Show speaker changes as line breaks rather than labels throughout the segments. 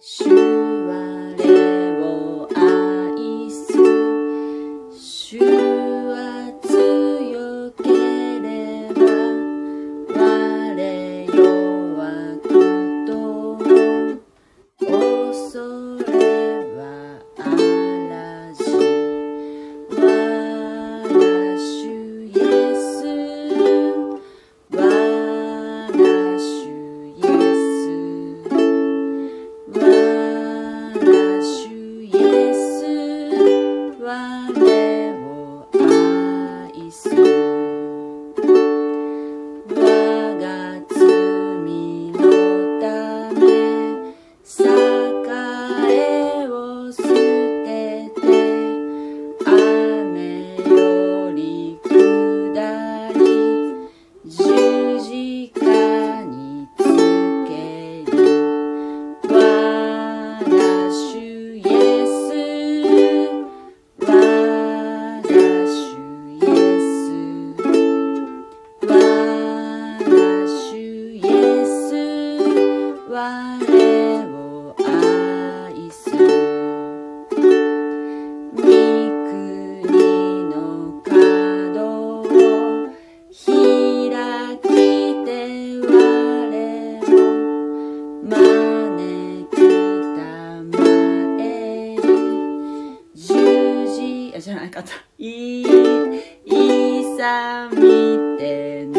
主じゃなかったいいさみてね。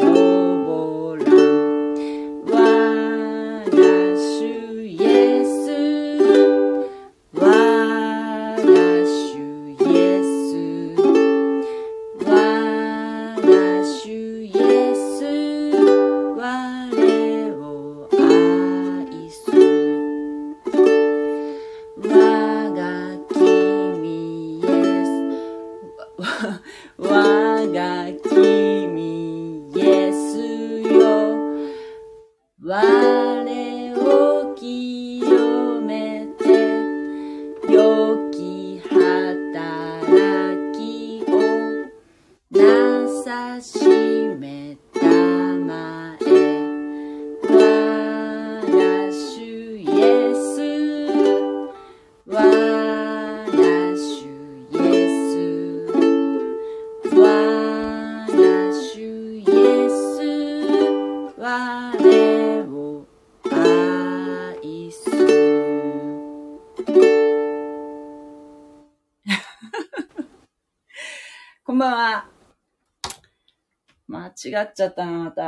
間違っちゃったな、また。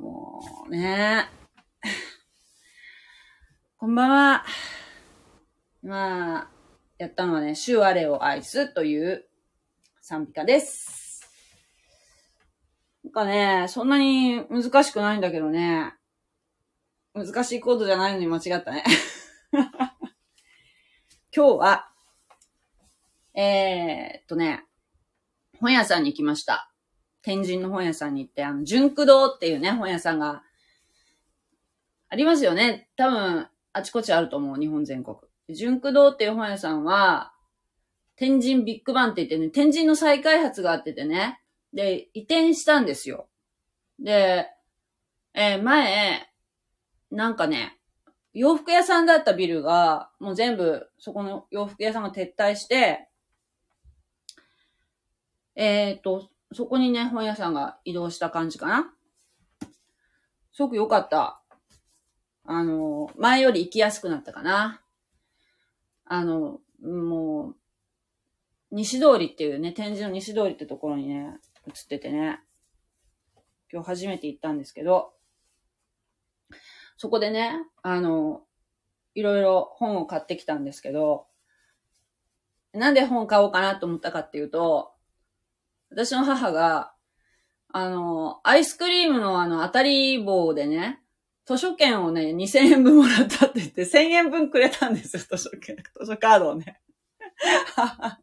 もうね。こんばんは。まあ、やったのはね、主我を愛すという賛美歌です。なんかね、そんなに難しくないんだけどね。難しいコードじゃないのに間違ったね。今日は、えー、っとね、本屋さんに行きました。天神の本屋さんに行って、あの、純駆堂っていうね、本屋さんがありますよね。多分、あちこちあると思う、日本全国。純駆堂っていう本屋さんは、天神ビッグバンって言ってね、天神の再開発があっててね。で、移転したんですよ。で、えー前、なんかね、洋服屋さんだったビルが、もう全部、そこの洋服屋さんが撤退して、えっ、と、そこにね、本屋さんが移動した感じかな。すごく良かった。あの、前より行きやすくなったかな。あの、もう、西通りっていうね、天神の西通りってところにね、映っててね、今日初めて行ったんですけど、そこでね、あの、いろいろ本を買ってきたんですけど、なんで本買おうかなと思ったかっていうと、私の母が、あの、アイスクリームのあの、当たり棒でね、図書券をね、2000円分もらったって言って、1000円分くれたんですよ、図書券、図書カードをね。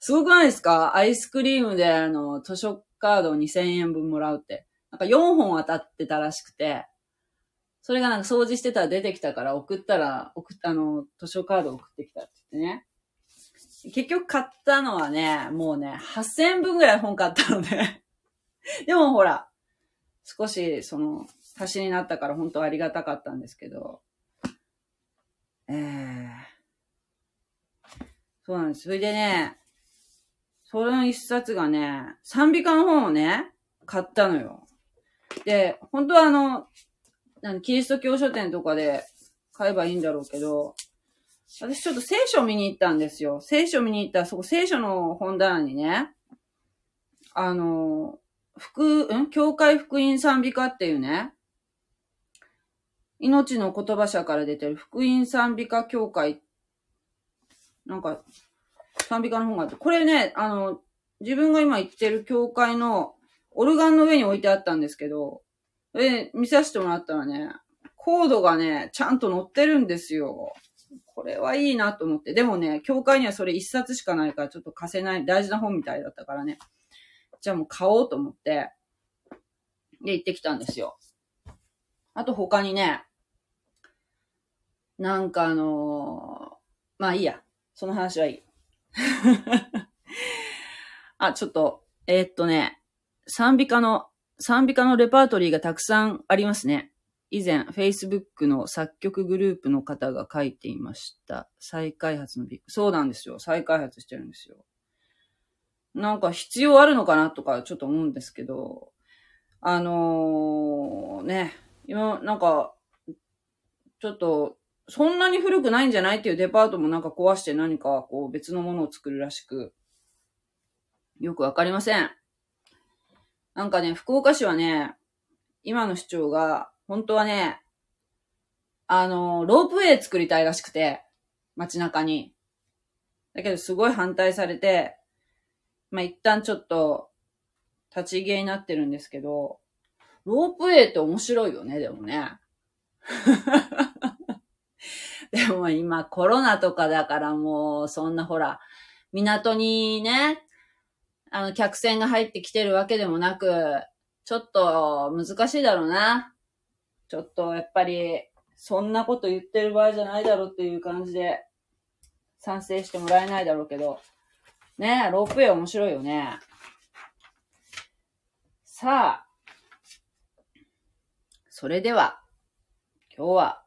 すごくないですか？アイスクリームで、あの、図書カードを2000円分もらうって。なんか4本当たってたらしくて、それがなんか掃除してたら出てきたから送ったら、送っあの、図書カード送ってきたって言ってね。結局買ったのはね、もうね、8000円分ぐらい本買ったので。でもほら、少し、その、足しになったから本当ありがたかったんですけど。えー、そうなんです。それでね、その一冊がね、賛美歌の本をね、買ったのよ。で、本当はあの、キリスト教書店とかで買えばいいんだろうけど、私ちょっと聖書を見に行ったんですよ。聖書を見に行ったら、そこ聖書の本棚にね、あの、福、ん？教会福音賛美歌っていうね、命の言葉社から出てる福音賛美歌協会、なんか、賛美歌の本があって、これね、あの、自分が今行ってる教会のオルガンの上に置いてあったんですけど、え、見させてもらったらね、コードがね、ちゃんと載ってるんですよ。これはいいなと思って。でもね、教会にはそれ一冊しかないからちょっと貸せない、大事な本みたいだったからね。じゃあもう買おうと思って、で、行ってきたんですよ。あと他にね、なんかあのー、まあいいや。その話はいい。あ、ちょっと、えー、っとね、賛美歌の、賛美歌のレパートリーがたくさんありますね。以前、Facebook の作曲グループの方が書いていました。再開発のビッグ。そうなんですよ。再開発してるんですよ。なんか必要あるのかなとかちょっと思うんですけど、あのー、ね、今、なんか、ちょっとそんなに古くないんじゃないっていうデパートもなんか壊して何かこう別のものを作るらしく、よくわかりません。なんかね、福岡市はね、今の市長が、本当はね、あの、ロープウェイ作りたいらしくて、街中に。だけどすごい反対されて、まあ、一旦ちょっと立ち消えになってるんですけど、ロープウェイって面白いよね、でもね。でも今コロナとかだからもうそんなほら、港にね、あの客船が入ってきてるわけでもなく、ちょっと難しいだろうな。ちょっとやっぱり、そんなこと言ってる場合じゃないだろうっていう感じで、賛成してもらえないだろうけど。ねえ、ロープウェイ面白いよね。さあ、それでは、今日は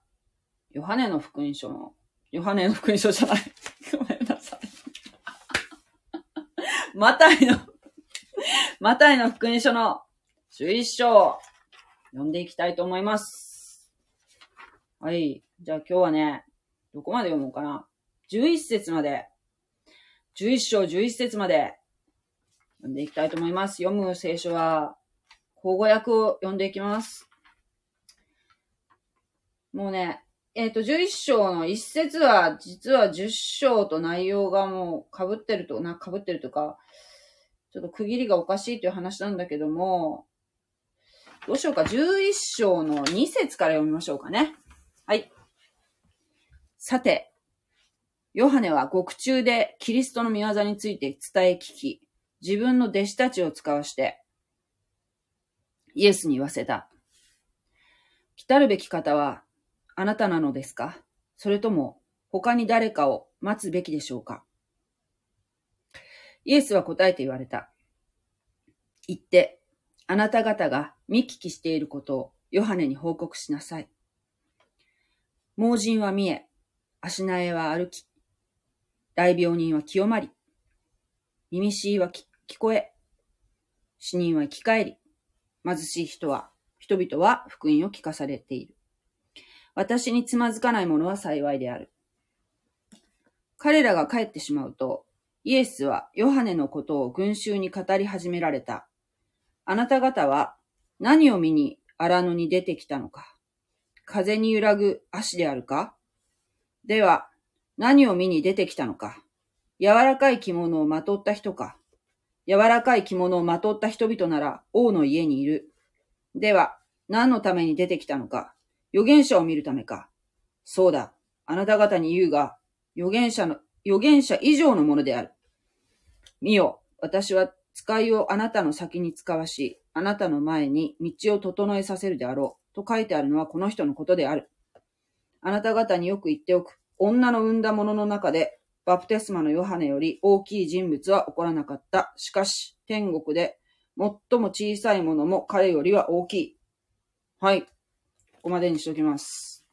ヨハネの福音書の、ヨハネの福音書じゃない。ごめんなさい。マタイの、マタイの福音書の11章読んでいきたいと思います。はい。じゃあ今日はね、どこまで読もうかな。11節まで、11章11節まで読んでいきたいと思います。読む聖書は、口語訳を読んでいきます。もうね、えっ、ー、と、11章の一節は、実は10章と内容がもう被ってると、な、被ってるとか、ちょっと区切りがおかしいという話なんだけども、どうしようか。11章の2節から読みましょうかね。はい。さて、ヨハネは獄中でキリストの御業について伝え聞き、自分の弟子たちを使わして、イエスに言わせた。来たるべき方はあなたなのですか？それとも他に誰かを待つべきでしょうか？イエスは答えて言われた。言って、あなた方が見聞きしていることをヨハネに報告しなさい。盲人は見え、足苗は歩き、大病人は清まり、耳しいは聞こえ、死人は生き返り、貧しい人は、人々は福音を聞かされている。私につまずかない者は幸いである。彼らが帰ってしまうと、イエスはヨハネのことを群衆に語り始められた。あなた方は何を見に荒野に出てきたのか？風に揺らぐ足であるか？では、何を見に出てきたのか？柔らかい着物をまとった人か？柔らかい着物をまとった人々なら王の家にいる。では、何のために出てきたのか？預言者を見るためか？そうだ。あなた方に言うが、預言者の、預言者以上のものである。見よ、私は使いをあなたの先に使わし、あなたの前に道を整えさせるであろう。と書いてあるのはこの人のことである。あなた方によく言っておく。女の産んだものの中で、バプテスマのヨハネより大きい人物は起こらなかった。しかし、天国で最も小さいものも彼よりは大きい。はい。ここまでにしておきます。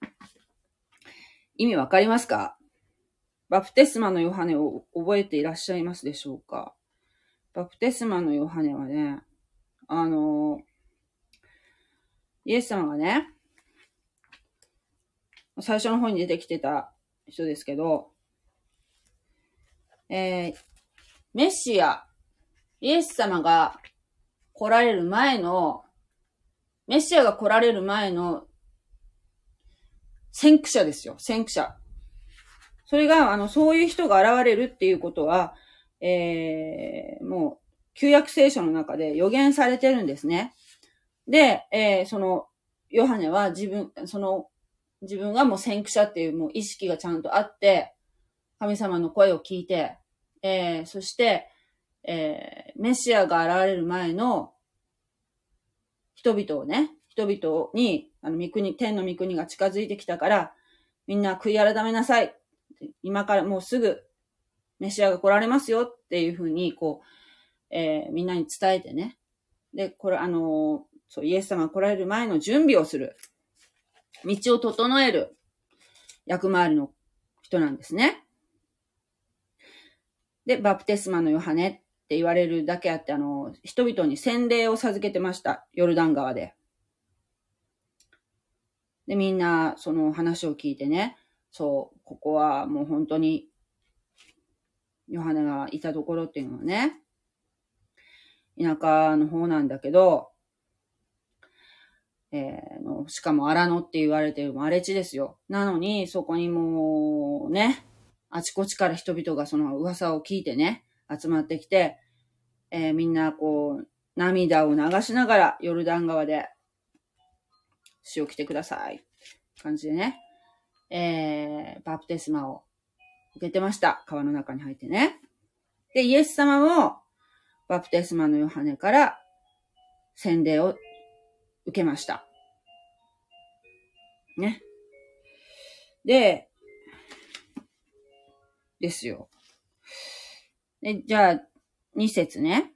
意味わかりますか？バプテスマのヨハネを覚えていらっしゃいますでしょうか？バプテスマのヨハネはね、あの、イエス様がね、最初の方に出てきてた人ですけど、えー、メシア、イエス様が来られる前の、メシアが来られる前の先駆者ですよ、先駆者。それが、あの、そういう人が現れるっていうことは、えー、もう、旧約聖書の中で予言されてるんですね。で、えー、その、ヨハネは自分、その、自分がもう先駆者っていうもう意識がちゃんとあって、神様の声を聞いて、えー、そして、えー、メシアが現れる前の人々をね、人々に、あの、御国、天の御国が近づいてきたから、みんな悔い改めなさい。今からもうすぐ、メシアが来られますよっていうふうに、こう、えー、みんなに伝えてね。で、これ、あのー、そう、イエス様が来られる前の準備をする。道を整える役回りの人なんですね。で、バプテスマのヨハネって言われるだけあって、あの、人々に洗礼を授けてました。ヨルダン川で。で、みんな、その話を聞いてね、そう、ここはもう本当に、ヨハネがいたところっていうのはね、田舎の方なんだけど、えー、のしかも荒野って言われてる荒れ地ですよ。なのに、そこにもう、ね、あちこちから人々がその噂を聞いてね、集まってきて、えー、みんなこう、涙を流しながら、ヨルダン川で、死を来てください。感じでね、えー、バプテスマを受けてました。川の中に入ってね。で、イエス様も、バプテスマのヨハネから洗礼を受けました。ね。で、ですよ。で、じゃあ、二節ね。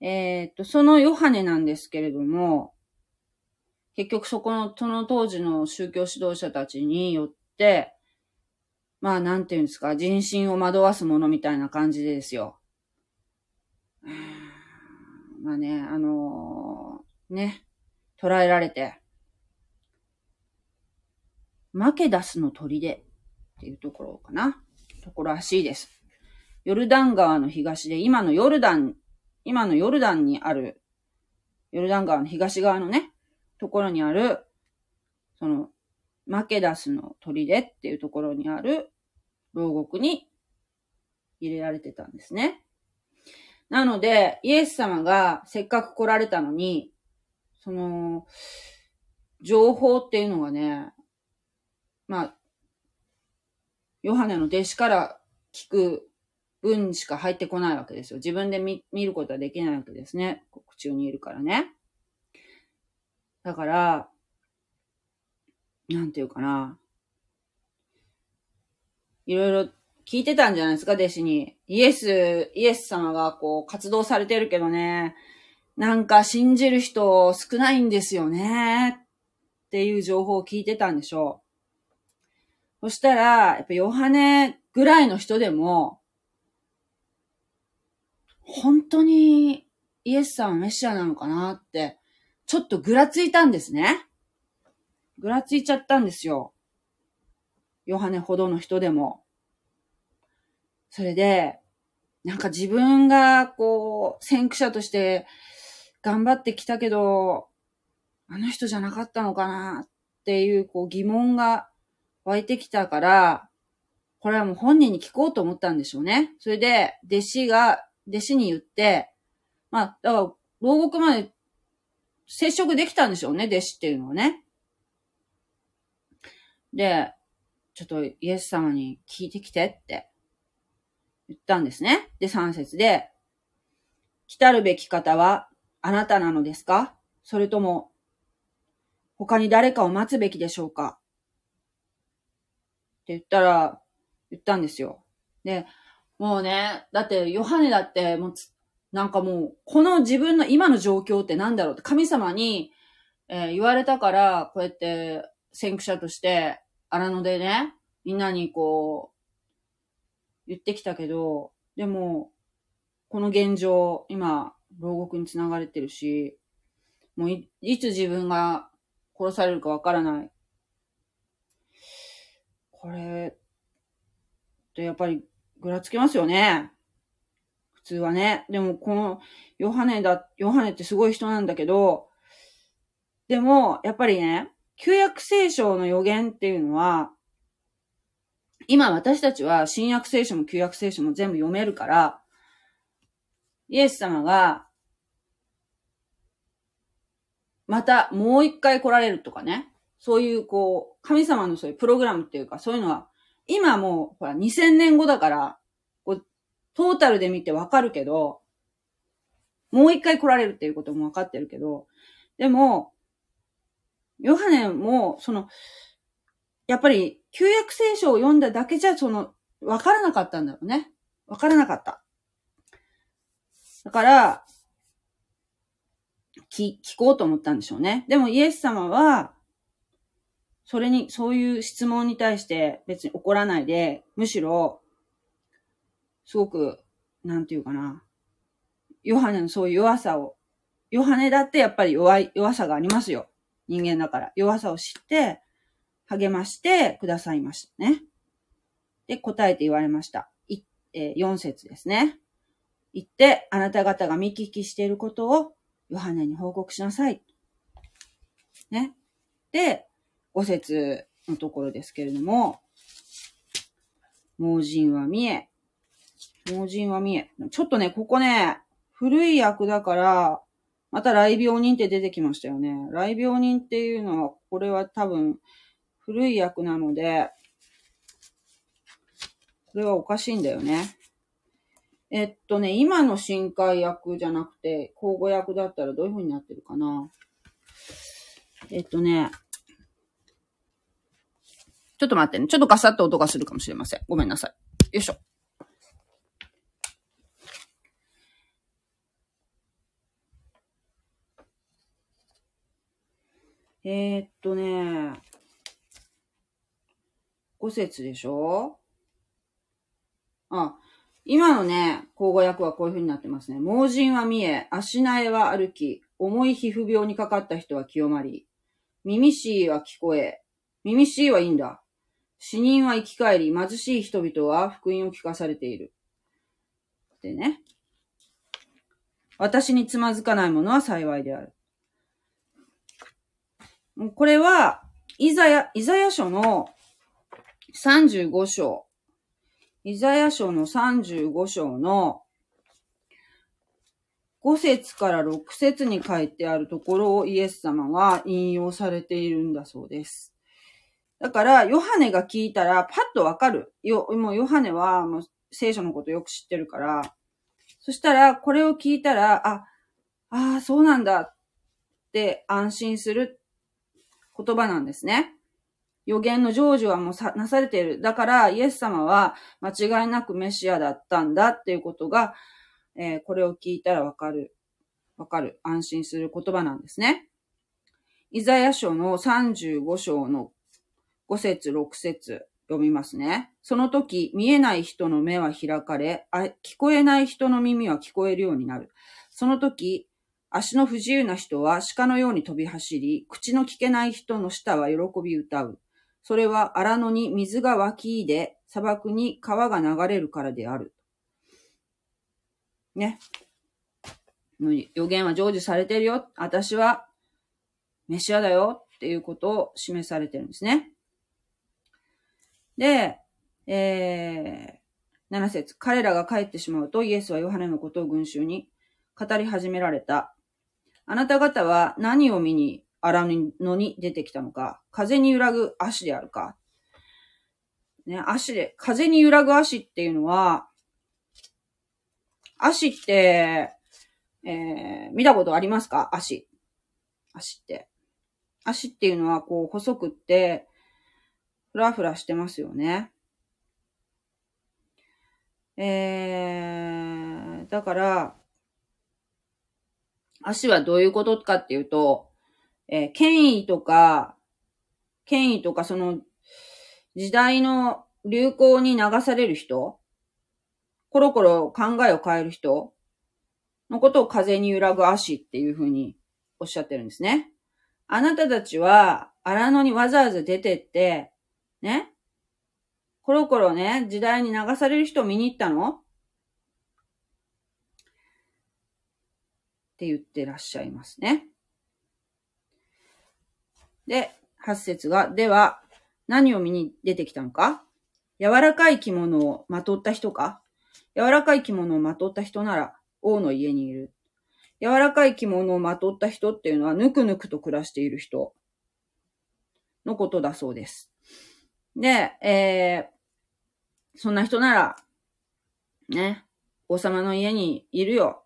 えー、っと、そのヨハネなんですけれども、結局そこの、その当時の宗教指導者たちによって、まあ、なんていうんですか、人心を惑わすものみたいな感じでですよ。まあね、あのー、ね、捉えられて、マケダスの砦っていうところかな。ところらしいです。ヨルダン川の東で、今のヨルダン、今のヨルダンにある、ヨルダン川の東側のね、ところにある、その、マケダスの砦っていうところにある牢獄に入れられてたんですね。なので、イエス様がせっかく来られたのに、その、情報っていうのがね、まあ、ヨハネの弟子から聞く分しか入ってこないわけですよ。自分で見見ることはできないわけですね。国中にいるからね。だから、なんていうかな。いろいろ聞いてたんじゃないですか、弟子に。イエス、イエス様がこう活動されてるけどね、なんか信じる人少ないんですよね。っていう情報を聞いてたんでしょう。そしたら、やっぱヨハネぐらいの人でも、本当にイエス様はメシアなのかなって、ちょっとぐらついたんですね。ぐらついちゃったんですよ。ヨハネほどの人でも。それで、なんか自分が、こう、先駆者として頑張ってきたけど、あの人じゃなかったのかなっていう、こう、疑問が湧いてきたから、これはもう本人に聞こうと思ったんでしょうね。それで、弟子が、弟子に言って、まあ、だから、牢獄まで接触できたんでしょうね、弟子っていうのはね。で、ちょっとイエス様に聞いてきてって言ったんですね。で、3節で、来たるべき方はあなたなのですか？それとも、他に誰かを待つべきでしょうか？って言ったら、言ったんですよ。で、もうね、だってヨハネだってもうなんかもう、この自分の今の状況って何だろうって神様に、えー、言われたから、こうやって先駆者として荒野でね、みんなにこう、言ってきたけど、でも、この現状、今、牢獄につながれてるし、もうい、いつ自分が殺されるかわからない。これ、ってやっぱり、ぐらつきますよね。普通はね。でも、この、ヨハネだ、ヨハネってすごい人なんだけど、でも、やっぱりね、旧約聖書の予言っていうのは、今私たちは新約聖書も旧約聖書も全部読めるから、イエス様が、またもう一回来られるとかね。そういうこう、神様のそういうプログラムっていうか、そういうのは、今もう、ほら、2000年後だから、こう、トータルで見てわかるけど、もう一回来られるっていうこともわかってるけど、でも、ヨハネも、その、やっぱり、旧約聖書を読んだだけじゃ、その、わからなかったんだろうね。わからなかった。だから、聞、聞こうと思ったんでしょうね。でもイエス様は、それに、そういう質問に対して別に怒らないで、むしろ、すごく、なんていうかな。ヨハネのそういう弱さを、ヨハネだってやっぱり弱い、弱さがありますよ。人間だから。弱さを知って、励ましてくださいましたね。で、答えて言われました。い、えー、4節ですね。言って、あなた方が見聞きしていることをヨハネに報告しなさい。ね。で、5節のところですけれども、盲人は見え。盲人は見え。ちょっとね、ここね、古い役だから、また雷病人って出てきましたよね。雷病人っていうのは、これは多分、古い役なので、これはおかしいんだよね。えっとね、今の深海役じゃなくて、交互役だったらどういう風になってるかな。えっとね、ちょっと待ってね。ちょっとガサッと音がするかもしれません。ごめんなさい。よいしょ。えー、っとね、5節でしょ？あ、今のね、交互訳はこういう風になってますね。盲人は見え、足苗は歩き、重い皮膚病にかかった人は清まり、耳しいは聞こえ、耳しいはいいんだ。死人は生き返り、貧しい人々は福音を聞かされている。でね。私につまずかないものは幸いである。もうこれは、イザヤ、イザヤ書の35章。イザヤ書の35章の5節から6節に書いてあるところをイエス様が引用されているんだそうです。だから、ヨハネが聞いたらパッとわかる。よ、もうヨハネはもう聖書のことよく知ってるから、そしたら、これを聞いたら、あ、ああ、そうなんだって安心する言葉なんですね。予言の成就はもうさなされている。だから、イエス様は間違いなくメシアだったんだっていうことが、えー、これを聞いたらわかる、わかる、安心する言葉なんですね。イザヤ書の35章の5節6節読みますね。その時、見えない人の目は開かれ、聞こえない人の耳は聞こえるようになる。その時、足の不自由な人は鹿のように飛び走り、口の聞けない人の舌は喜び歌う。それは荒野に水が湧き、で、砂漠に川が流れるからである。ね。予言は成就されてるよ。私はメシアだよっていうことを示されてるんですね。で、えー、7節彼らが帰ってしまうとイエスはヨハネのことを群衆に語り始められた。あなた方は何を見に荒野に出てきたのか、風に揺らぐ足であるか。ね、足で、風に揺らぐ足っていうのは、足って、えー、見たことありますか？足。足って。足っていうのはこう細くって、ふらふらしてますよね。えー、だから、足はどういうことかっていうと、えー、権威とか、権威とかその、時代の流行に流される人、コロコロ考えを変える人のことを風に揺らぐ足っていうふうにおっしゃってるんですね。あなたたちは荒野にわざわざ出てって、ね、コロコロね、時代に流される人を見に行ったのって言ってらっしゃいますね。で、八節が、では、何を見に出てきたのか？柔らかい着物をまとった人か？柔らかい着物をまとった人なら、王の家にいる。柔らかい着物をまとった人っていうのは、ぬくぬくと暮らしている人のことだそうです。で、えー、そんな人なら、ね、王様の家にいるよ。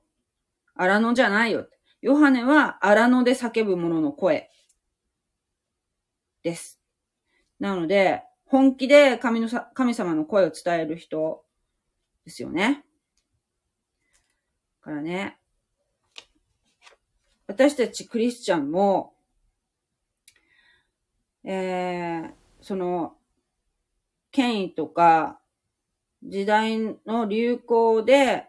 荒野じゃないよ。ヨハネは荒野で叫ぶ者の声です。なので、本気で神のさ神様の声を伝える人ですよね。からね、私たちクリスチャンも、えー、その、権威とか、時代の流行で、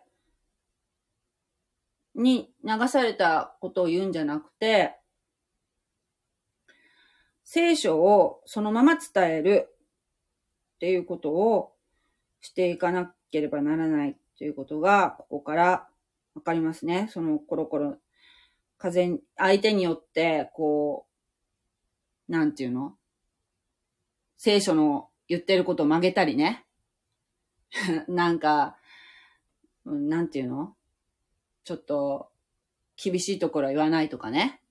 に流されたことを言うんじゃなくて、聖書をそのまま伝えるっていうことをしていかなければならないということが、ここからわかりますね。そのコロコロ、風、相手によって、こう、なんていうの？聖書の言ってることを曲げたりね。なんか、なんていうの？ちょっと、厳しいところは言わないとかね。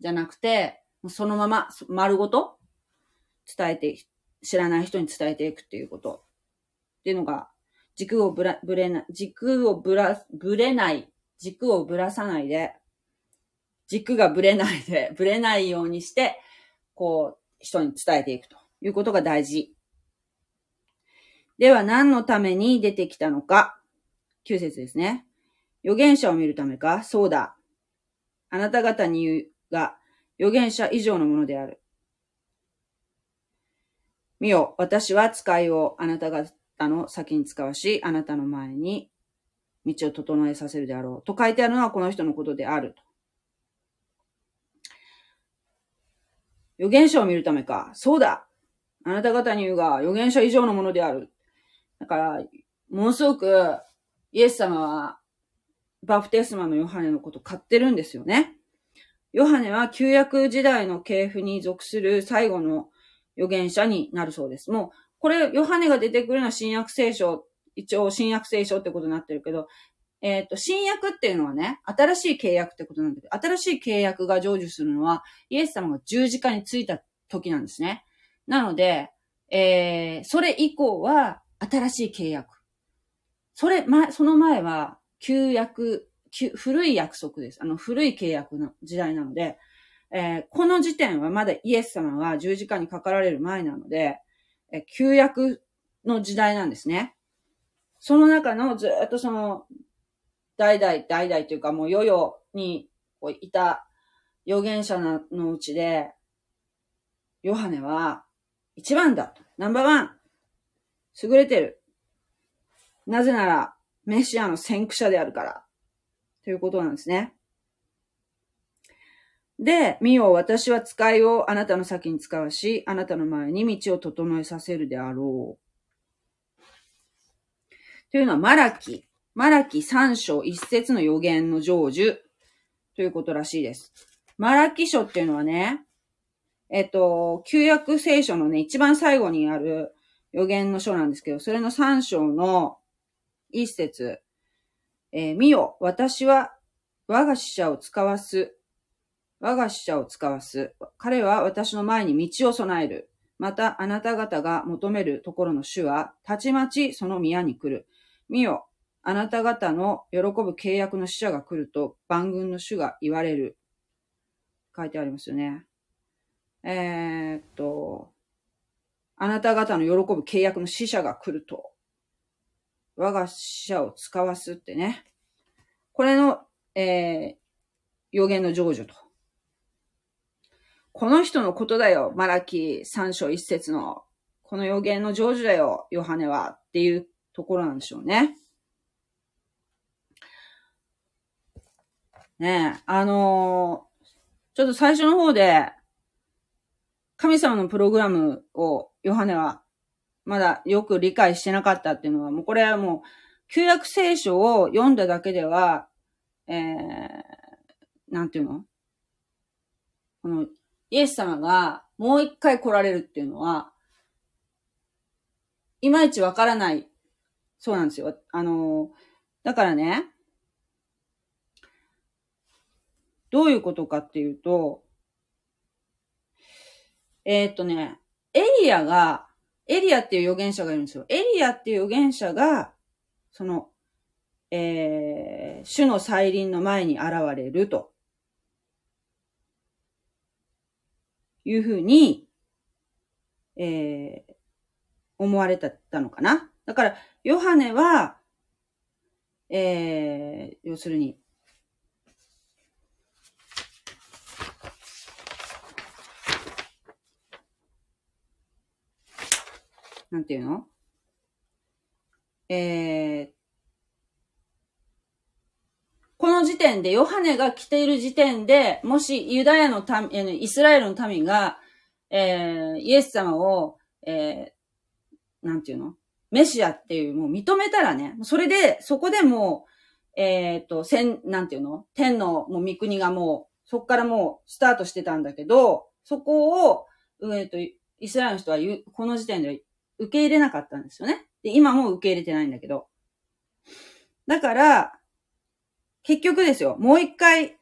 じゃなくて、そのまま、丸ごと伝えて、知らない人に伝えていくっていうこと。っていうのが、軸をぶら、ぶれな、軸をぶら、ぶれない、軸をぶらさないで、軸がぶれないで、ぶれないようにして、こう、人に伝えていくということが大事。では何のために出てきたのか。9節ですね。預言者を見るためか？そうだ。あなた方に言うが、預言者以上のものである。見よ、私は使いをあなた方の先に使わし、あなたの前に道を整えさせるであろう。と書いてあるのはこの人のことである。預言者を見るためか？そうだあなた方に言うが、預言者以上のものである。だから、ものすごく、イエス様は、バプテスマのヨハネのこと買ってるんですよね。ヨハネは旧約時代の系譜に属する最後の預言者になるそうです。もう、これ、ヨハネが出てくるのは新約聖書、一応新約聖書ってことになってるけど、えっ、ー、と、新約っていうのはね、新しい契約ってことなんだけど、新しい契約が成就するのは、イエス様が十字架についた時なんですね。なので、えー、それ以降は、新しい契約。それ、ま、その前は、旧約旧古い約束です。あの、古い契約の時代なので、えー、この時点はまだイエス様が十字架にかかられる前なので、えー、旧約の時代なんですね。その中のずっとその、代々、代々というかもう世々にいた預言者のうちで、ヨハネは一番だ。ナンバーワン。優れてる。なぜなら、メシアの先駆者であるから。ということなんですね。で、見よ、私は使いをあなたの先に使わし、あなたの前に道を整えさせるであろう。というのは、マラキ。マラキ三章一節の予言の成就ということらしいです。マラキ書っていうのはね、えっと、旧約聖書のね、一番最後にある予言の書なんですけど、それの三章の一節。えー、見よ、私は我が死者を使わす。我が死者を使わす。彼は私の前に道を備える。また、あなた方が求めるところの主は、たちまちその宮に来る。見よ、あなた方の喜ぶ契約の使者が来ると、万軍の主が言われる。書いてありますよね。えー、っと、あなた方の喜ぶ契約の使者が来ると、我が死者を使わすってね。これの、えー、予言の成就と。この人のことだよ。マラキ三章一節のこの予言の成就だよ、ヨハネは。っていうところなんでしょうね。ねえ、あのー、ちょっと最初の方で、神様のプログラムをヨハネはまだよく理解してなかったっていうのは、もうこれはもう、旧約聖書を読んだだけでは、えー、なんていうの？この、イエス様がもう一回来られるっていうのは、いまいちわからない。そうなんですよ。あの、だからね、どういうことかっていうと、えー、っとね、エリアが、エリアっていう預言者がいるんですよ。エリアっていう預言者が、その、えー、主の再臨の前に現れると。いうふうに、えー、思われたのかな。だから、ヨハネは、えー、要するに、なんていうの？えー、この時点で、ヨハネが来ている時点で、もしユダヤの民、イスラエルの民が、えー、イエス様を、えー、なんていうの？メシアっていう、もう認めたらね、それで、そこでもう、えっ、ー、と、千、なんていうの？天のもう御国がもう、そこからもうスタートしてたんだけど、そこを、えっ、ー、と、イスラエルの人はこの時点で受け入れなかったんですよね。で、今も受け入れてないんだけど。だから、結局ですよ、もう一回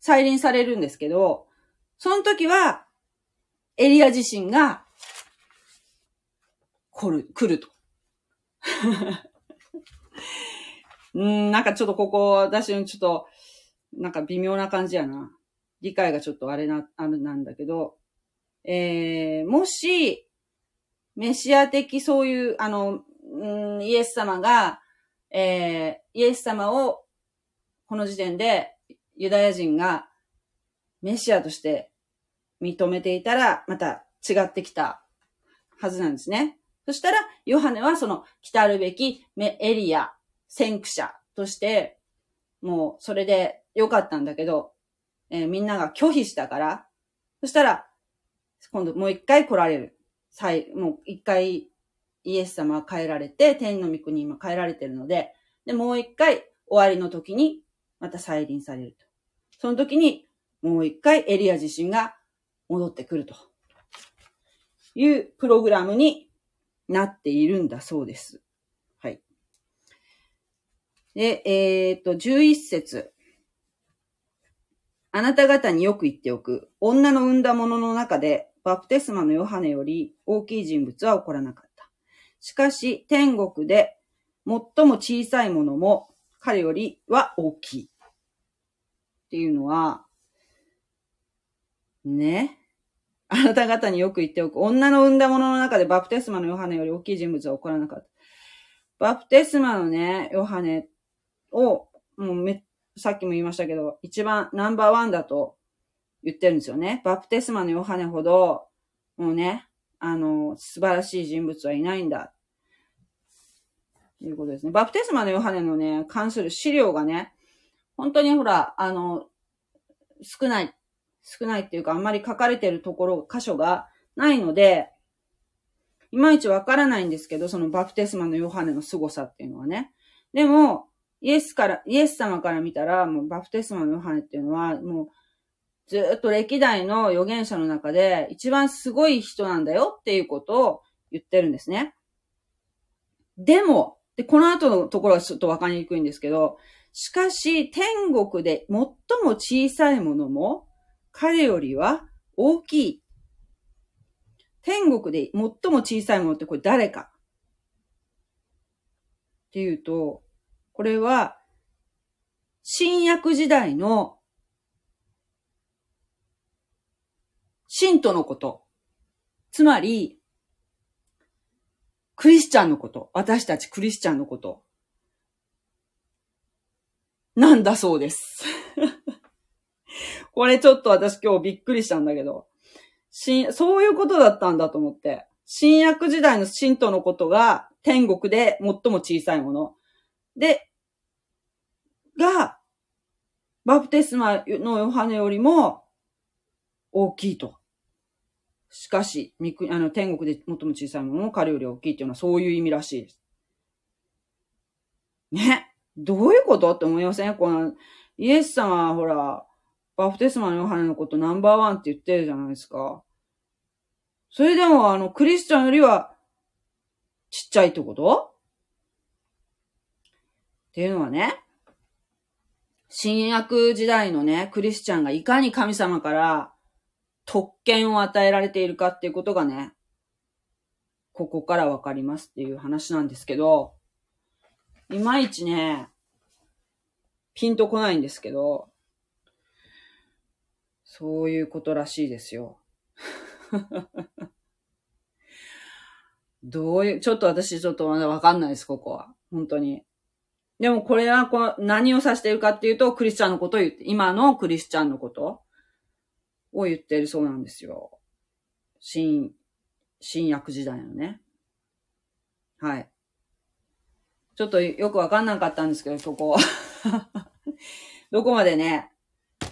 再臨されるんですけど、その時は、エリア自身が、来る、来ると。うん、なんかちょっとここ、私のちょっと、なんか微妙な感じやな。理解がちょっとあれな、あれなんだけど、えー、もし、メシア的そういう、あの、うん、イエス様が、えー、イエス様を、この時点でユダヤ人がメシアとして認めていたら、また違ってきたはずなんですね。そしたら、ヨハネはその来たるべきエリア、先駆者として、もうそれでよかったんだけど、えー、みんなが拒否したから、そしたら、今度もう一回来られる。再、もう一回イエス様は変えられて、天の御国今変えられてるので、で、もう一回終わりの時にまた再臨されると。その時にもう一回エリア自身が戻ってくるというプログラムになっているんだそうです。はい。で、えっ、と、11節あなた方によく言っておく。女の産んだものの中でバプテスマのヨハネより大きい人物は起こらなかった。しかし、天国で最も小さいものも彼よりは大きい。っていうのは、ね。あなた方によく言っておく。女の産んだものの中でバプテスマのヨハネより大きい人物は起こらなかった。バプテスマのね、ヨハネを、もうめ、さっきも言いましたけど、一番ナンバーワンだと言ってるんですよね。バプテスマのヨハネほど、もうね、あの、素晴らしい人物はいないんだ。ということですね。バプテスマのヨハネのね、関する資料がね、本当にほら、あの、少ない、少ないっていうか、あんまり書かれてるところ、箇所がないので、いまいちわからないんですけど、そのバプテスマのヨハネの凄さっていうのはね。でも、イエスから、イエス様から見たら、もうバプテスマのヨハネっていうのは、もうずっと歴代の預言者の中で一番すごい人なんだよっていうことを言ってるんですね。でも、で、この後のところはちょっとわかりにくいんですけど、しかし天国で最も小さいものも彼よりは大きい。天国で最も小さいものってこれ誰かっていうと、これは新約時代の信徒のこと。つまり、クリスチャンのこと。私たちクリスチャンのこと。なんだそうです。これちょっと私今日びっくりしたんだけど、そういうことだったんだと思って。新約時代の信徒のことが天国で最も小さいもの。で、が、バプテスマのヨハネよりも大きいと。しかし、あの、天国で最も小さいものも彼より大きいっていうのはそういう意味らしいです。ね？どういうことって思いません？この、イエス様はほら、バプテスマのヨハネのことナンバーワンって言ってるじゃないですか。それでも、あの、クリスチャンよりは、ちっちゃいってこと？っていうのはね、新約時代のね、クリスチャンがいかに神様から特権を与えられているかっていうことがね、ここからわかりますっていう話なんですけど、いまいちね、ピンとこないんですけど、そういうことらしいですよ。どういう、ちょっと私ちょっとわかんないです、ここは。本当に。でもこれはこ何を指しているかっていうと、クリスチャンのことを言って、今のクリスチャンのことを言ってるそうなんですよ。新、新約時代のね。はい。ちょっとよくわかんなかったんですけど、そこ。どこまでね、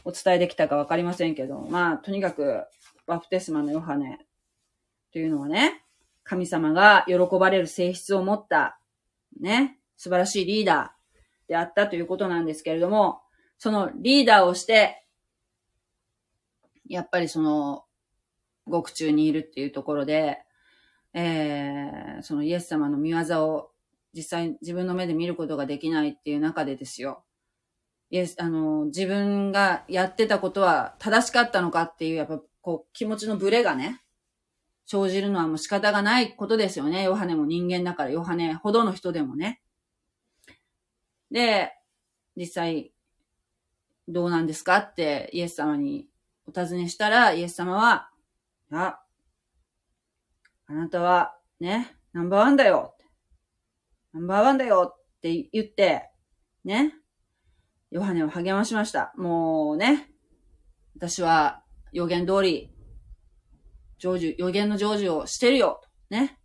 お伝えできたかわかりませんけど、まあ、とにかく、バプテスマのヨハネというのはね、神様が喜ばれる性質を持った、ね、素晴らしいリーダーであったということなんですけれども、そのリーダーをして、やっぱりその、獄中にいるっていうところで、えー、そのイエス様の見業を実際自分の目で見ることができないっていう中でですよ。イエス、あの、自分がやってたことは正しかったのかっていう、やっぱこう気持ちのブレがね、生じるのはもう仕方がないことですよね。ヨハネも人間だから、ヨハネほどの人でもね。で、実際、どうなんですかってイエス様にお尋ねしたら、イエス様は、あ、あなたはね、ナンバーワンだよ。ナンバーワンだよって言って、ね、ヨハネを励ましました。もうね、私は予言通り、成就、予言の成就をしてるよ。ね。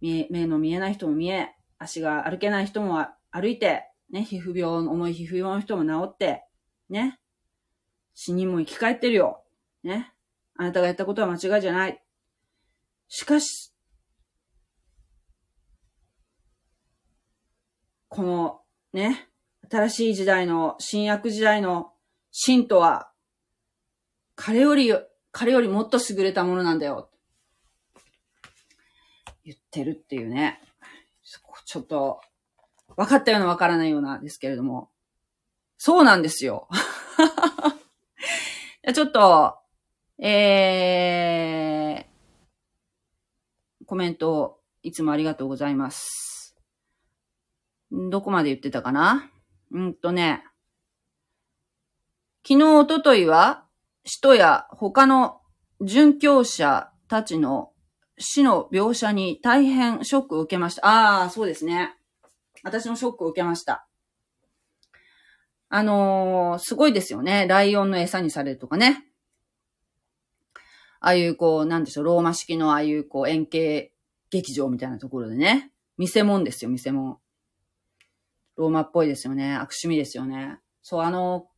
目の見えない人も見え、足が歩けない人も歩いて、ね、皮膚病、重い皮膚病の人も治って、ね。死人も生き返ってるよ。ね。あなたがやったことは間違いじゃない。しかし、このね、新しい時代の、新約時代の信徒は、彼より、彼よりもっと優れたものなんだよ。言ってるっていうね。ちょっと、分かったような分からないようなですけれども。そうなんですよ。ちょっと、えー、コメントいつもありがとうございます。どこまで言ってたかな？うんとね、昨日、おとといは、使徒や他の殉教者たちの死の描写に大変ショックを受けました。ああ、そうですね。私もショックを受けました。あのー、すごいですよね。ライオンの餌にされるとかね。ああいうこう、なんでしょう、ローマ式のああいうこう、円形劇場みたいなところでね。見せ物ですよ、見せ物。ローマっぽいですよね。悪趣味ですよね。そう、あの、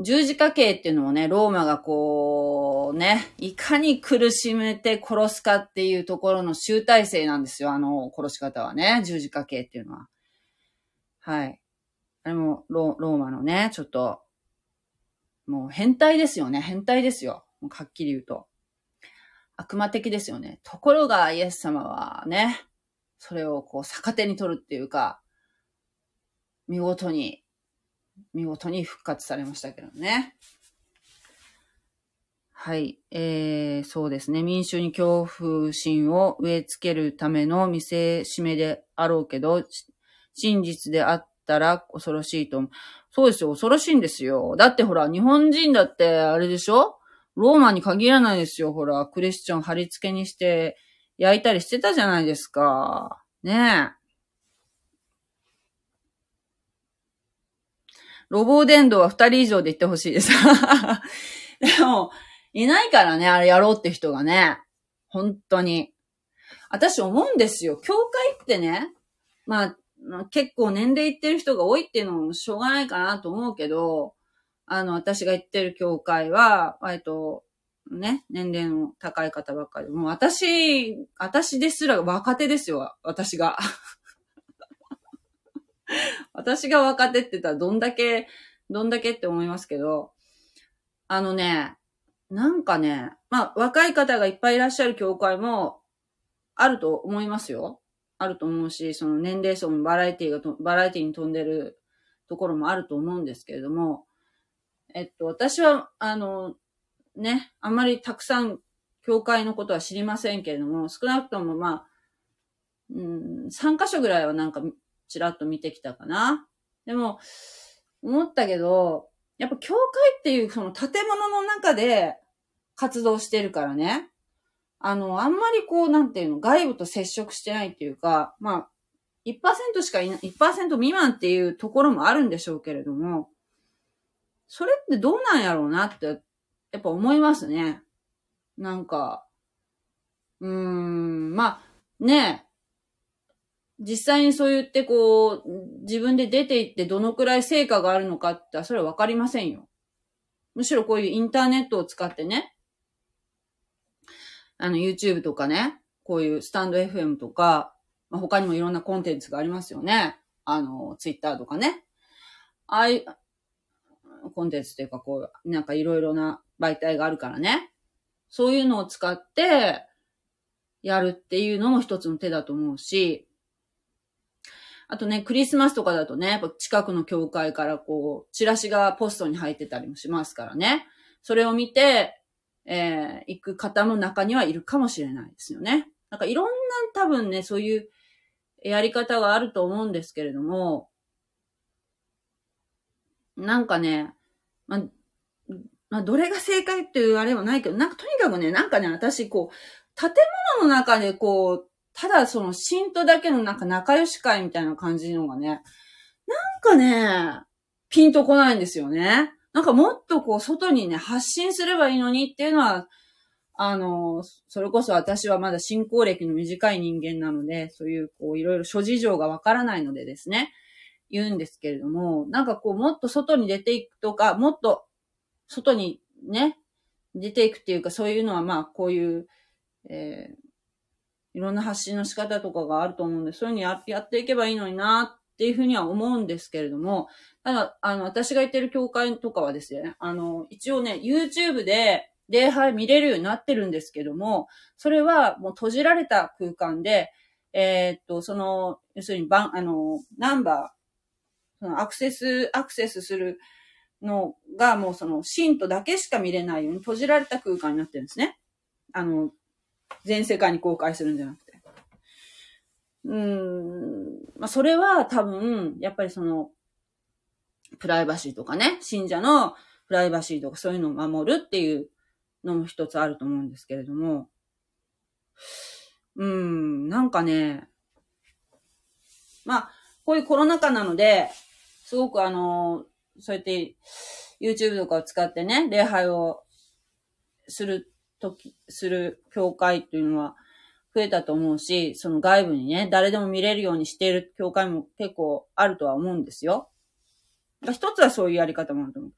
十字架刑っていうのもね、ローマがこう、ね、いかに苦しめて殺すかっていうところの集大成なんですよ。あの、殺し方はね、十字架刑っていうのは。はい。あれもロ、ローマのね、ちょっと、もう変態ですよね。変態ですよ。はっきり言うと。悪魔的ですよね。ところが、イエス様はね、それをこう逆手に取るっていうか、見事に、見事に復活されましたけどね。はい。えー、そうですね。民衆に恐怖心を植え付けるための見せしめであろうけど、真実であったら恐ろしいと思う。そうですよ、恐ろしいんですよ。だってほら、日本人だってあれでしょ？ローマに限らないですよ、ほら。クリスチャン貼り付けにして焼いたりしてたじゃないですか。ねえ。ロボ伝道は二人以上で行ってほしいです。でも、いないからね、あれやろうって人がね。本当に。私思うんですよ。教会ってね、まあ、結構年齢いってる人が多いっていうのもしょうがないかなと思うけど、あの、私が行ってる教会は、割と、ね、年齢の高い方ばっかり。もう私、私ですら若手ですよ、私が。私が若手って言ったらどんだけ、どんだけって思いますけど、あのね、なんかね、まあ若い方がいっぱいいらっしゃる教会もあると思いますよ。あると思うし、その年齢層もバラエティが、バラエティに飛んでるところもあると思うんですけれども、えっと、私は、あの、ね、あまりたくさん教会のことは知りませんけれども、少なくともまあ、うん、3箇所ぐらいはなんかちらっと見てきたかな。でも、思ったけど、やっぱ教会っていうその建物の中で活動してるからね。あの、あんまりこう、なんていうの、外部と接触してないっていうか、まあ、1%しかいない、1%未満っていうところもあるんでしょうけれども、それってどうなんやろうなって、やっぱ思いますね。なんか、うーん、まあ、ねえ実際にそう言ってこう、自分で出て行ってどのくらい成果があるのかってそれはわかりませんよ。むしろこういうインターネットを使ってね、あの YouTube とかね、こういうスタンド FM とか、まあ、他にもいろんなコンテンツがありますよね。あの、Twitter とかね。ああい、コンテンツというかこう、なんかいろいろな媒体があるからね。そういうのを使って、やるっていうのも一つの手だと思うし、あとね、クリスマスとかだとね、やっぱ近くの教会からこう、チラシがポストに入ってたりもしますからね。それを見て、えー、行く方の中にはいるかもしれないですよね。なんかいろんな多分ね、そういうやり方があると思うんですけれども、なんかね、まあ、まあ、どれが正解っていうあれはないけど、なんかとにかくね、なんかね、私、こう、建物の中でこう、ただその信徒だけのなんか仲良し会みたいな感じのがね、なんかね、ピンとこないんですよね。なんかもっとこう外にね、発信すればいいのにっていうのは、あの、それこそ私はまだ信仰歴の短い人間なので、そういうこういろいろ諸事情がわからないのでですね、言うんですけれども、なんかこうもっと外に出ていくとか、もっと外にね、出ていくっていうかそういうのはまあこういう、えー、いろんな発信の仕方とかがあると思うんで、そういうのややっていけばいいのになっていうふうには思うんですけれども、ただ、あの、私が行ってる教会とかはですね、あの、一応ね、YouTube で礼拝見れるようになってるんですけども、それはもう閉じられた空間で、えー、っと、その、要するに、ばん、あの、ナンバー、そのアクセス、アクセスするのがもうその、信徒だけしか見れないように閉じられた空間になってるんですね。あの、全世界に公開するんじゃなくて。うん、まあ、それは多分、やっぱりその、プライバシーとかね、信者のプライバシーとかそういうのを守るっていうのも一つあると思うんですけれども、うん、なんかね、まあ、こういうコロナ禍なので、すごくあの、そうやって YouTube とかを使ってね、礼拝をする時、する教会っていうのは増えたと思うし、その外部にね、誰でも見れるようにしている教会も結構あるとは思うんですよ。一つはそういうやり方もあると思う。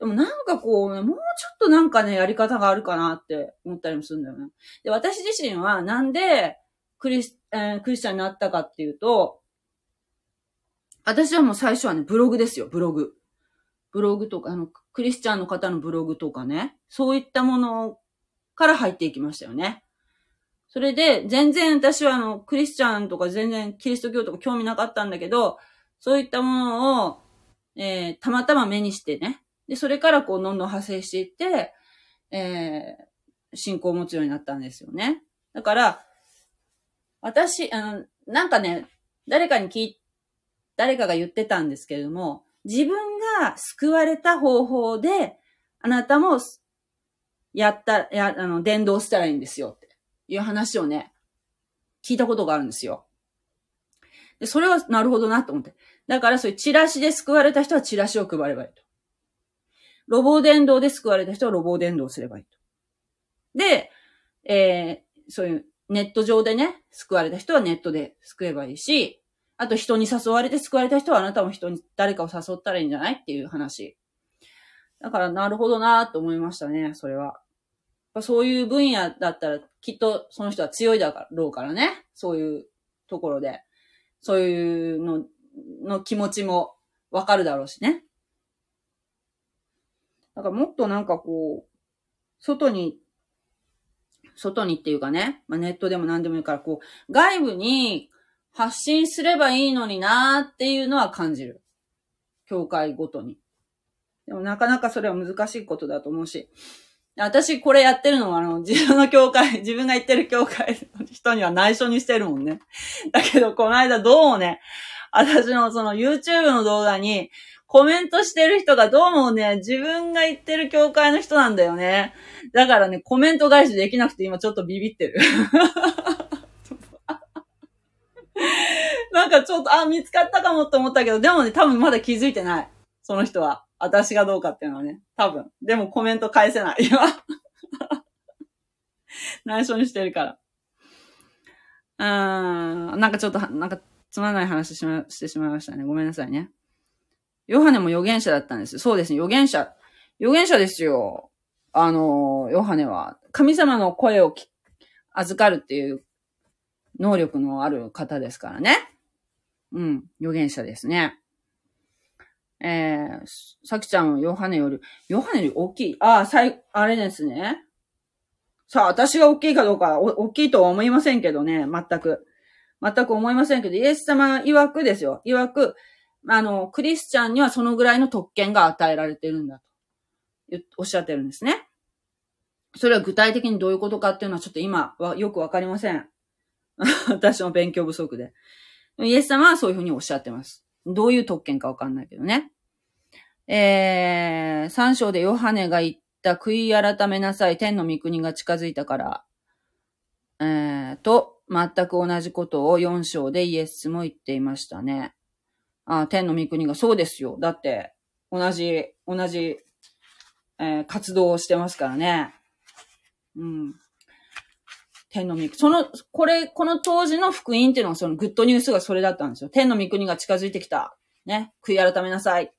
でもなんかこうね、もうちょっとなんかね、やり方があるかなって思ったりもするんだよね。で、私自身はなんでクリス、えー、クリスチャンになったかっていうと、私はもう最初はね、ブログですよ、ブログ。ブログとか、あの、クリスチャンの方のブログとかね、そういったものから入っていきましたよね。それで、全然私はあの、クリスチャンとか全然キリスト教とか興味なかったんだけど、そういったものを、えー、たまたま目にしてね。で、それからこう、どんどん派生していって、えー、信仰を持つようになったんですよね。だから、私、あの、なんかね、誰かに聞い、誰かが言ってたんですけれども、自分が救われた方法で、あなたもやった、や、あの、伝道したらいいんですよっていう話をね、聞いたことがあるんですよ。で、それはなるほどなと思って。だからそういうチラシで救われた人はチラシを配ればいいと。路傍伝道で救われた人は路傍伝道すればいいと。で、えー、そういうネット上でね、救われた人はネットで救えばいいし、あと人に誘われて救われた人はあなたも人に誰かを誘ったらいいんじゃないっていう話。だからなるほどなと思いましたね、それは。ぱそういう分野だったらきっとその人は強いだろうからね。そういうところで。そういうのの気持ちもわかるだろうしね。だからもっとなんかこう、外に、外にっていうかね、まあ、ネットでも何でもいいから、こう、外部に発信すればいいのになーっていうのは感じる。教会ごとに。でもなかなかそれは難しいことだと思うし。私これやってるのは、あの、自分の教会、自分が行ってる教会の人には内緒にしてるもんね。だけど、この間どうもね、私のその YouTube の動画にコメントしてる人がどうもね、自分が行ってる教会の人なんだよね。だからね、コメント返しできなくて今ちょっとビビってる。なんかちょっと、あ、見つかったかもって思ったけど、でもね、多分まだ気づいてない。その人は。私がどうかっていうのはね。多分。でもコメント返せない。今。内緒にしてるから。うーん。なんかちょっと、なんかつまらない話しま、してしまいましたね。ごめんなさいね。ヨハネも預言者だったんですよ。そうですね。預言者。預言者ですよ。あの、ヨハネは。神様の声を預かるっていう能力のある方ですからね。うん。預言者ですね。えー、さきちゃんはヨハネより、ヨハネより大きい。ああ、さい、あれですね。さあ、私が大きいかどうか、大きいとは思いませんけどね、全く。全く思いませんけど、イエス様曰くですよ。曰く、あの、クリスチャンにはそのぐらいの特権が与えられてるんだと、おっしゃってるんですね。それは具体的にどういうことかっていうのはちょっと今はよくわかりません。私の勉強不足で。イエス様はそういうふうにおっしゃってます。どういう特権かわかんないけどね。えー、三章でヨハネが言った悔い改めなさい、天の御国が近づいたから、えー、と、全く同じことを四章でイエスも言っていましたね。あ、天の御国がそうですよ。だって、同じ、同じ、えー、活動をしてますからね。うん。天の御国。その、これ、この当時の福音っていうのはそのグッドニュースがそれだったんですよ。天の御国が近づいてきた。ね。悔い改めなさい。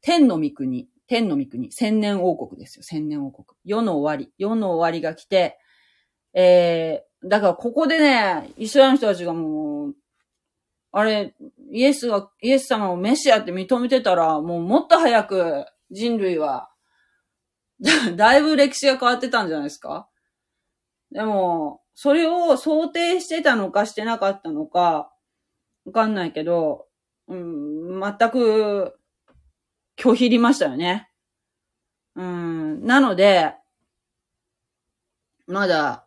天の御国。天の御国。千年王国ですよ。千年王国。世の終わり。世の終わりが来て、えー、だからここでね、イスラエルの人たちがもう、あれ、イエスが、イエス様をメシアって認めてたら、もうもっと早く人類は、だいぶ歴史が変わってたんじゃないですか？でも、それを想定してたのかしてなかったのか、わかんないけど、うん、全く拒否りましたよね。うん、なので、まだ、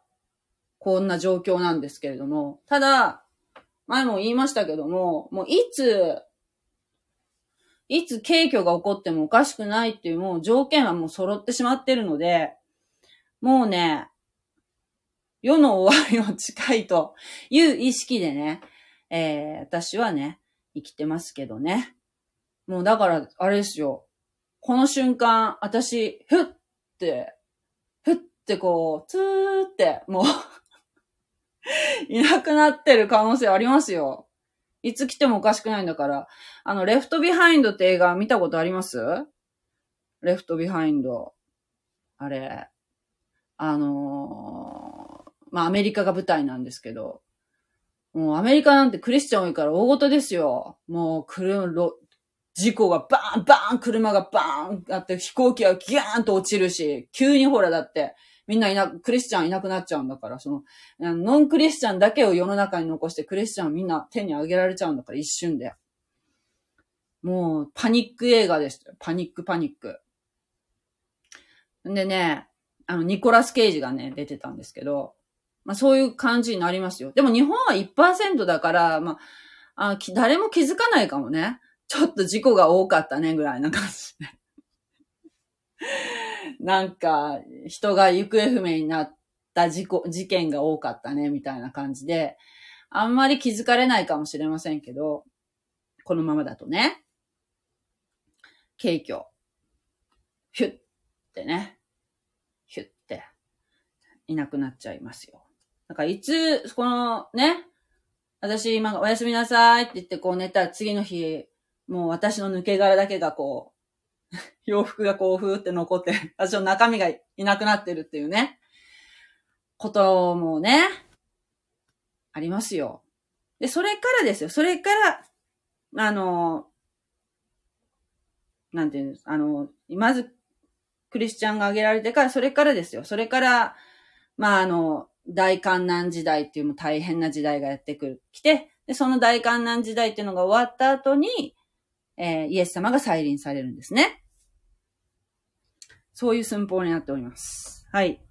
こんな状況なんですけれども、ただ、前も言いましたけども、もういつ、いつ軽挙が起こってもおかしくないっていうもう条件はもう揃ってしまってるので、もうね、世の終わりを近いという意識でね、えー、私はね、生きてますけどね。もうだから、あれですよ。この瞬間、私、ふって、ふってこう、つーって、もう いなくなってる可能性ありますよ。いつ来てもおかしくないんだから。あの、 Left Behindって映画見たことあります？ Left Behind。あれ。あのー、まあ、アメリカが舞台なんですけど、もうアメリカなんてクリスチャン多いから大事ですよ。もう、車、事故がバーンバーン車がバーンあって飛行機がギャーンと落ちるし、急にほらだって、みんないな、クリスチャンいなくなっちゃうんだから、その、ノンクリスチャンだけを世の中に残してクリスチャンみんな手に上げられちゃうんだから、一瞬で。もう、パニック映画でしたよ。パニックパニック。んでね、あの、ニコラス・ケイジがね、出てたんですけど、まあそういう感じになりますよ。でも日本は1%だから、まあ、あ誰も気づかないかもね。ちょっと事故が多かったね、ぐらいな感じ。なんか、人が行方不明になった事故、事件が多かったね、みたいな感じで、あんまり気づかれないかもしれませんけど、このままだとね、軽挙、ヒュッってね、ヒュッて、いなくなっちゃいますよ。だかいつ、このね、私今おやすみなさいって言ってこう寝たら次の日、もう私の抜け殻だけがこう、洋服がこうふーって残って、私の中身がいなくなってるっていうね、こともね、ありますよ。で、それからですよ。それから、あの、なんていうんですか、あの、まず、クリスチャンが挙げられてから、それからですよ。それから、まあ、あの、大観難時代っていうも大変な時代がやってくる、来て、で、その大観難時代っていうのが終わった後に、えー、イエス様が再臨されるんですね。そういう寸法になっております。はい。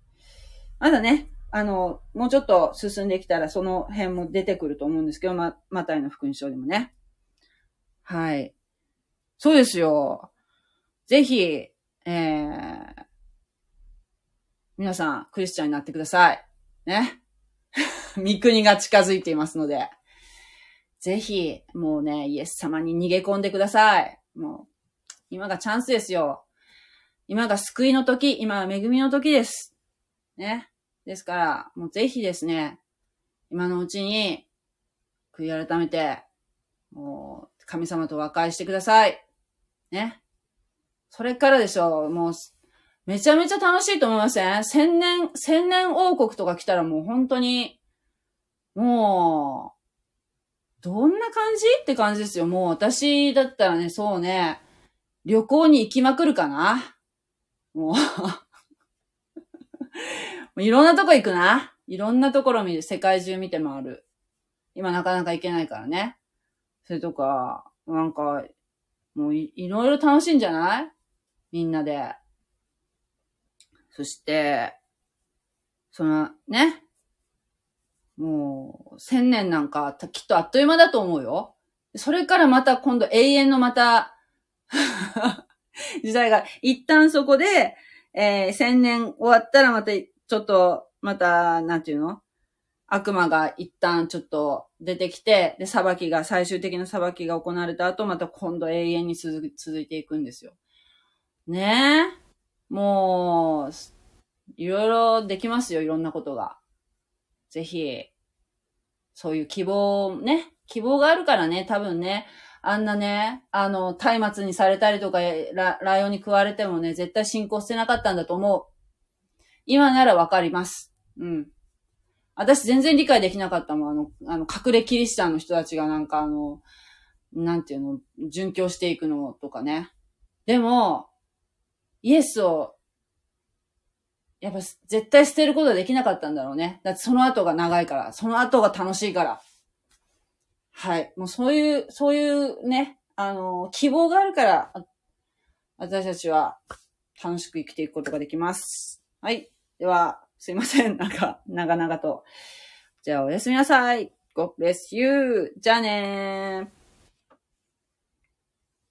まだね、あの、もうちょっと進んできたらその辺も出てくると思うんですけど、ま、マタイの福音書でもね。はい。そうですよ。ぜひ、えー、皆さん、クリスチャンになってください。ね。三国が近づいていますので。ぜひ、もうね、イエス様に逃げ込んでください。もう、今がチャンスですよ。今が救いの時、今は恵みの時です。ね。ですから、もうぜひですね、今のうちに、悔い改めて、もう、神様と和解してください。ね。それからでしょう、もう、めちゃめちゃ楽しいと思いません？千年、千年王国とか来たらもう本当に、もう、どんな感じ？って感じですよ。もう私だったらね、そうね、旅行に行きまくるかな？もう いろんなとこ行くな？いろんなところ見る。世界中見て回る。今なかなか行けないからね。それとか、なんか、もういいろいろ楽しいんじゃない？みんなで。そして、そのね、もう、千年なんか、きっとあっという間だと思うよ。それからまた今度永遠のまた 時代が、一旦そこで、えー、千年終わったらまた、ちょっと、また、なんていうの？悪魔が一旦ちょっと出てきて、で、裁きが、最終的な裁きが行われた後、また今度永遠に続続いていくんですよ。ねえ。もう、いろいろできますよ、いろんなことが。ぜひ、そういう希望、ね、希望があるからね、多分ね、あんなね、あの、松明にされたりとか、ライオンに食われてもね、絶対信仰してなかったんだと思う。今ならわかります。うん。私全然理解できなかったもん。あの、あの、隠れキリシタンの人たちがなんかあの、なんていうの、殉教していくのとかね。でも、イエスをやっぱ絶対捨てることはできなかったんだろうね。だってその後が長いから、その後が楽しいから。はい。もうそういう、そういうね、あの、希望があるから、私たちは楽しく生きていくことができます。はい。では、すいません。なんか、長々と。じゃあ、おやすみなさい。God bless you. じゃあねー。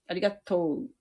ありがとう。